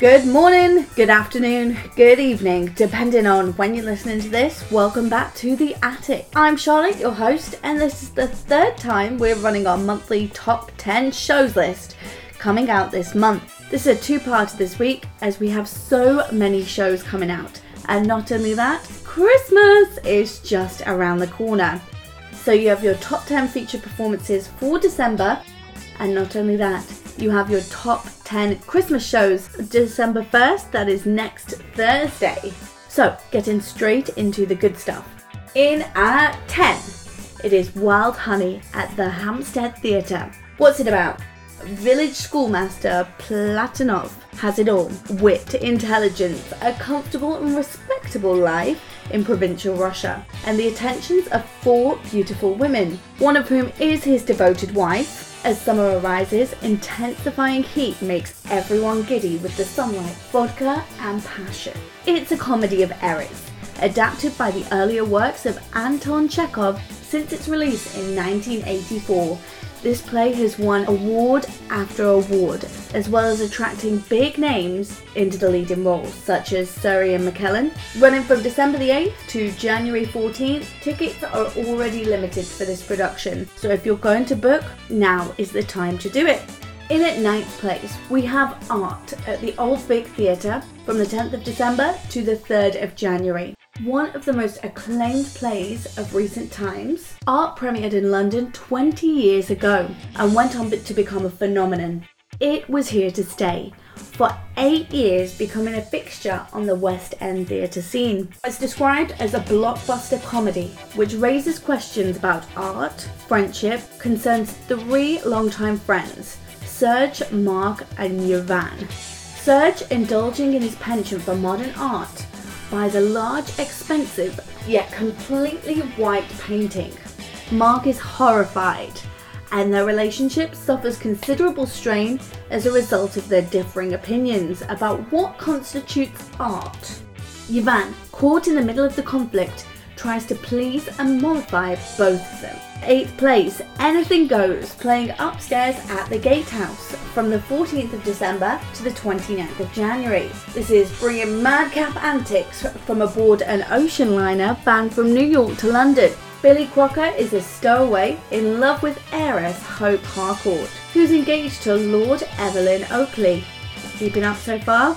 Good morning, good afternoon, good evening, depending on when you're listening to this. Welcome back to The Attic. I'm Charlotte, your host, and this is the third time we're running our monthly top 10 shows list coming out this month. This is a two parter this week as we have so many shows coming out. And not only that, Christmas is just around the corner. So you have your top 10 feature performances for December, and not only that, you have your top 10 Christmas shows December 1st, that is next Thursday. So, getting straight into the good stuff. In at 10, it is Wild Honey at the Hampstead Theatre. What's it about? Village schoolmaster Platonov has it all wit, intelligence, a comfortable and respectable life in provincial Russia, and the attentions of four beautiful women, one of whom is his devoted wife, as summer arises, intensifying heat makes everyone giddy with the sunlight, vodka, and passion. It's a comedy of errors, adapted by the earlier works of Anton Chekhov since its release in 1984 this play has won award after award, as well as attracting big names into the leading roles, such as Sir Ian McKellen. Running from December the 8th to January 14th, tickets are already limited for this production, so if you're going to book, now is the time to do it. In at ninth place, we have Art at the Old Vic Theatre from the 10th of December to the 3rd of January. One of the most acclaimed plays of recent times, Art premiered in London 20 years ago and went on to become a phenomenon. It was here to stay, for eight years becoming a fixture on the West End theatre scene. It's described as a blockbuster comedy, which raises questions about art, friendship, concerns three longtime friends, Serge, Mark, and Yvan. Serge, indulging in his penchant for modern art, buys a large, expensive, yet completely white painting. Mark is horrified, and their relationship suffers considerable strain as a result of their differing opinions about what constitutes art. Yvan, caught in the middle of the conflict, tries to please and mollify both of them. Eighth place, Anything Goes, playing upstairs at the Gatehouse from the 14th of December to the 29th of January. This is bringing madcap antics from aboard an ocean liner bound from New York to London. Billy Crocker is a stowaway in love with heiress Hope Harcourt, who's engaged to Lord Evelyn Oakley. Keeping up so far?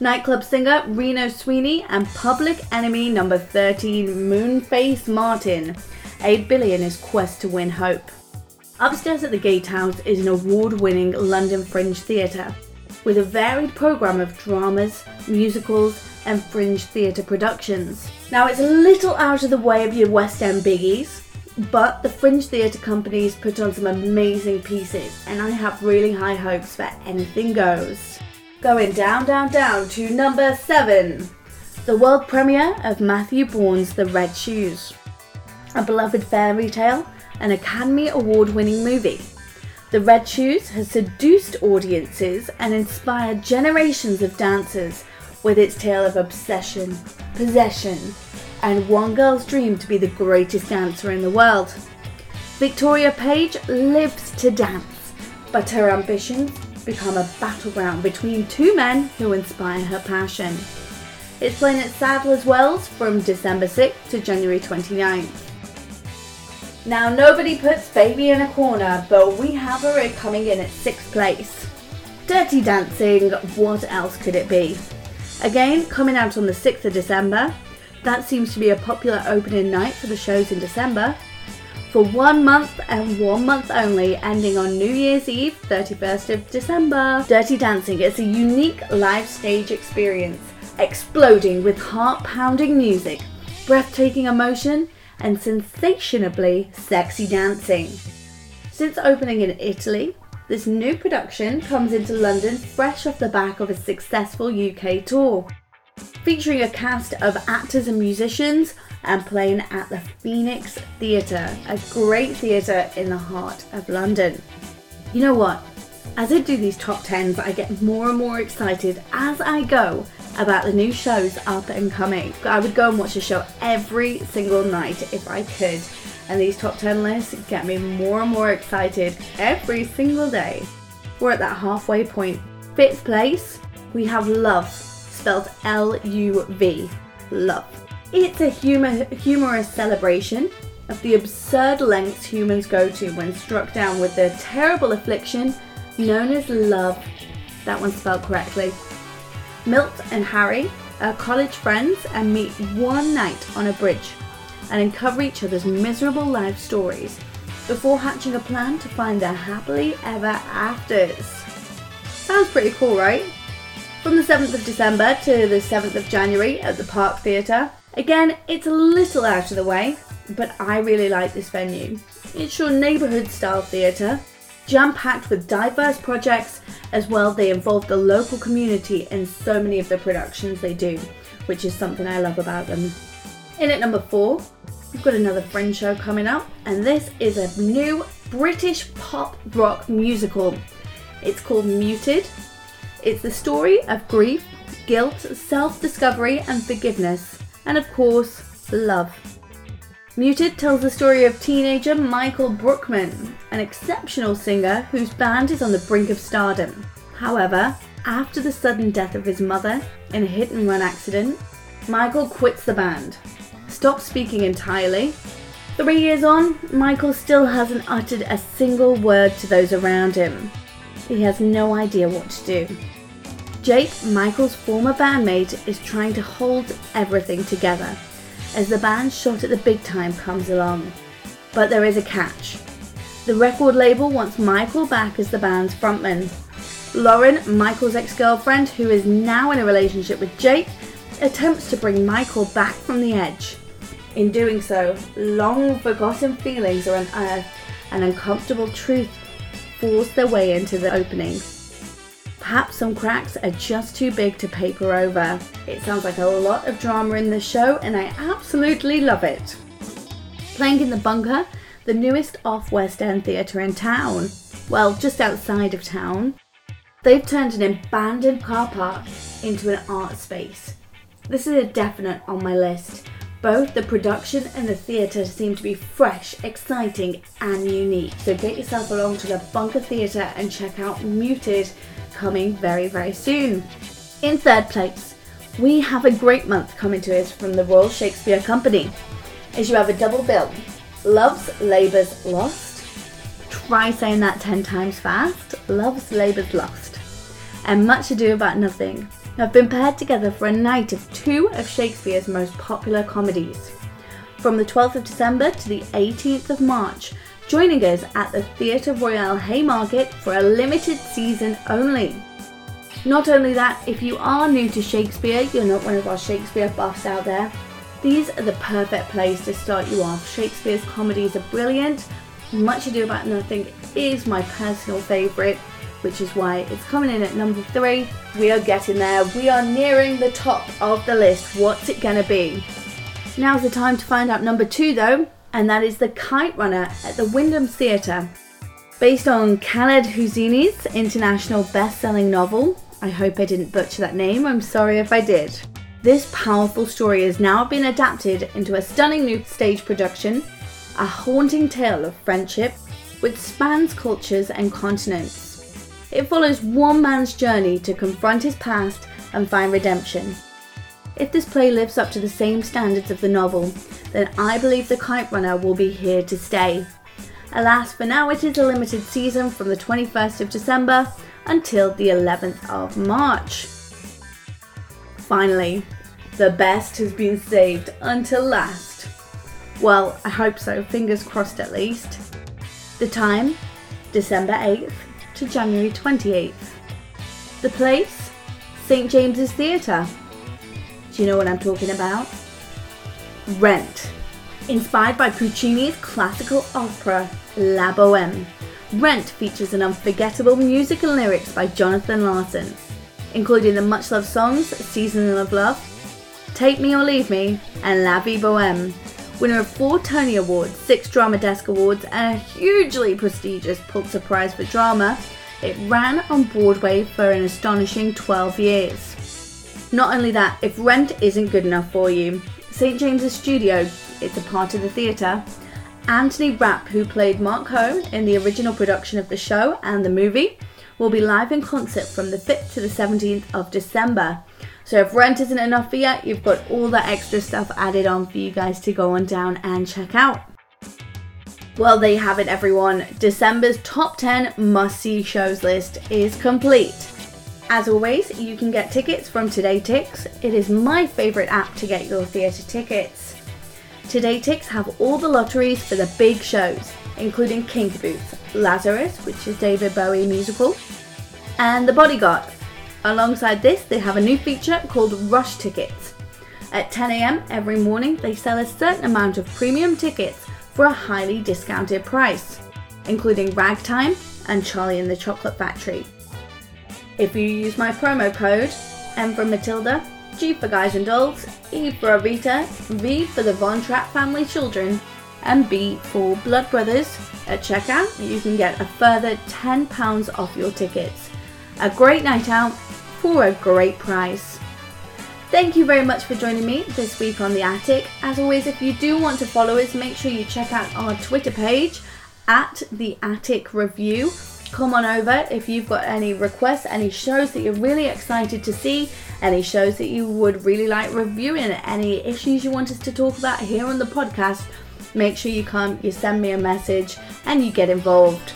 Nightclub singer Reno Sweeney and Public Enemy number 13 Moonface Martin aid Billy in his quest to win hope. Upstairs at the Gatehouse is an award winning London Fringe theatre with a varied programme of dramas, musicals, and fringe theatre productions. Now, it's a little out of the way of your West End biggies, but the Fringe Theatre companies put on some amazing pieces, and I have really high hopes for Anything Goes. Going down, down, down to number seven the world premiere of Matthew Bourne's The Red Shoes, a beloved fairy tale, an Academy Award winning movie. The Red Shoes has seduced audiences and inspired generations of dancers with its tale of obsession, possession, and one girl's dream to be the greatest dancer in the world. Victoria Page lives to dance, but her ambitions become a battleground between two men who inspire her passion. It's playing at Sadler's Wells from December 6th to January 29th. Now, nobody puts Baby in a corner, but we have her coming in at sixth place. Dirty Dancing, what else could it be? Again, coming out on the 6th of December. That seems to be a popular opening night for the shows in December for one month and one month only, ending on New Year's Eve, 31st of December. Dirty Dancing is a unique live stage experience, exploding with heart pounding music, breathtaking emotion, and sensationally sexy dancing. Since opening in Italy, this new production comes into London fresh off the back of a successful UK tour. Featuring a cast of actors and musicians, and playing at the Phoenix Theatre, a great theatre in the heart of London. You know what? As I do these top 10s, I get more and more excited as I go about the new shows up and coming. I would go and watch a show every single night if I could, and these top 10 lists get me more and more excited every single day. We're at that halfway point. Fifth place, we have Love, spelled L U V. Love. It's a humor- humorous celebration of the absurd lengths humans go to when struck down with the terrible affliction known as love. That one's spelled correctly. Milt and Harry are college friends and meet one night on a bridge and uncover each other's miserable life stories before hatching a plan to find their happily ever afters. Sounds pretty cool, right? From the 7th of December to the 7th of January at the Park Theatre. Again, it's a little out of the way, but I really like this venue. It's your neighbourhood style theatre, jam packed with diverse projects as well. They involve the local community in so many of the productions they do, which is something I love about them. In at number four, we've got another Fringe show coming up, and this is a new British pop rock musical. It's called Muted. It's the story of grief, guilt, self discovery, and forgiveness, and of course, love. Muted tells the story of teenager Michael Brookman, an exceptional singer whose band is on the brink of stardom. However, after the sudden death of his mother in a hit and run accident, Michael quits the band, stops speaking entirely. Three years on, Michael still hasn't uttered a single word to those around him. He has no idea what to do. Jake, Michael's former bandmate, is trying to hold everything together as the band's shot at the big time comes along. But there is a catch. The record label wants Michael back as the band's frontman. Lauren, Michael's ex girlfriend, who is now in a relationship with Jake, attempts to bring Michael back from the edge. In doing so, long forgotten feelings are unearthed and uncomfortable truth force their way into the opening. Perhaps some cracks are just too big to paper over. It sounds like a lot of drama in the show, and I absolutely love it. Playing in the bunker, the newest off West End theatre in town, well, just outside of town, they've turned an abandoned car park into an art space. This is a definite on my list. Both the production and the theatre seem to be fresh, exciting, and unique. So get yourself along to the Bunker Theatre and check out Muted coming very, very soon. In third place, we have a great month coming to us from the Royal Shakespeare Company. As you have a double bill Love's Labour's Lost. Try saying that 10 times fast. Love's Labour's Lost. And Much Ado About Nothing have been paired together for a night of two of Shakespeare's most popular comedies. From the 12th of December to the 18th of March, joining us at the Theatre Royal Haymarket for a limited season only. Not only that, if you are new to Shakespeare, you're not one of our Shakespeare buffs out there, these are the perfect place to start you off. Shakespeare's comedies are brilliant. Much Ado About Nothing is my personal favourite, which is why it's coming in at number three. We are getting there. We are nearing the top of the list. What's it going to be? Now's the time to find out number two, though and that is The Kite Runner at the Wyndham Theatre. Based on Khaled Hosseini's international best selling novel, I hope I didn't butcher that name, I'm sorry if I did. This powerful story has now been adapted into a stunning new stage production, a haunting tale of friendship which spans cultures and continents. It follows one man's journey to confront his past and find redemption. If this play lives up to the same standards of the novel, then I believe The Kite Runner will be here to stay. Alas, for now it is a limited season from the 21st of December until the 11th of March. Finally, the best has been saved until last. Well, I hope so, fingers crossed at least. The time, December 8th to January 28th. The place, St James's Theatre. Do you know what I'm talking about? Rent. Inspired by Puccini's classical opera La Boheme, Rent features an unforgettable music and lyrics by Jonathan Larson, including the much loved songs Season of Love, Take Me or Leave Me, and La Vie Boheme. Winner of four Tony Awards, six Drama Desk Awards, and a hugely prestigious Pulitzer Prize for Drama, it ran on Broadway for an astonishing 12 years. Not only that, if rent isn't good enough for you, St James's Studio, it's a part of the theatre. Anthony Rapp, who played Mark Cohen in the original production of the show and the movie, will be live in concert from the 5th to the 17th of December. So if rent isn't enough for you, you've got all that extra stuff added on for you guys to go on down and check out. Well, there you have it, everyone. December's top 10 must see shows list is complete. As always, you can get tickets from TodayTix. It is my favourite app to get your theatre tickets. TodayTix have all the lotteries for the big shows, including Kinky Boots, Lazarus, which is David Bowie musical, and The Bodyguard. Alongside this, they have a new feature called Rush Tickets. At 10am every morning, they sell a certain amount of premium tickets for a highly discounted price, including Ragtime and Charlie and the Chocolate Factory. If you use my promo code M for Matilda, G for Guys and Dolls, E for Evita, V for the Von Trapp family children, and B for Blood Brothers, at checkout you can get a further £10 off your tickets. A great night out for a great price. Thank you very much for joining me this week on The Attic. As always, if you do want to follow us, make sure you check out our Twitter page at The Attic Review. Come on over if you've got any requests, any shows that you're really excited to see, any shows that you would really like reviewing, any issues you want us to talk about here on the podcast. Make sure you come, you send me a message, and you get involved.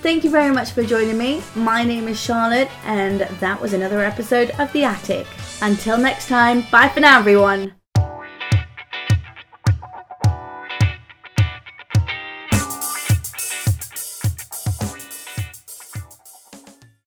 Thank you very much for joining me. My name is Charlotte, and that was another episode of The Attic. Until next time, bye for now, everyone.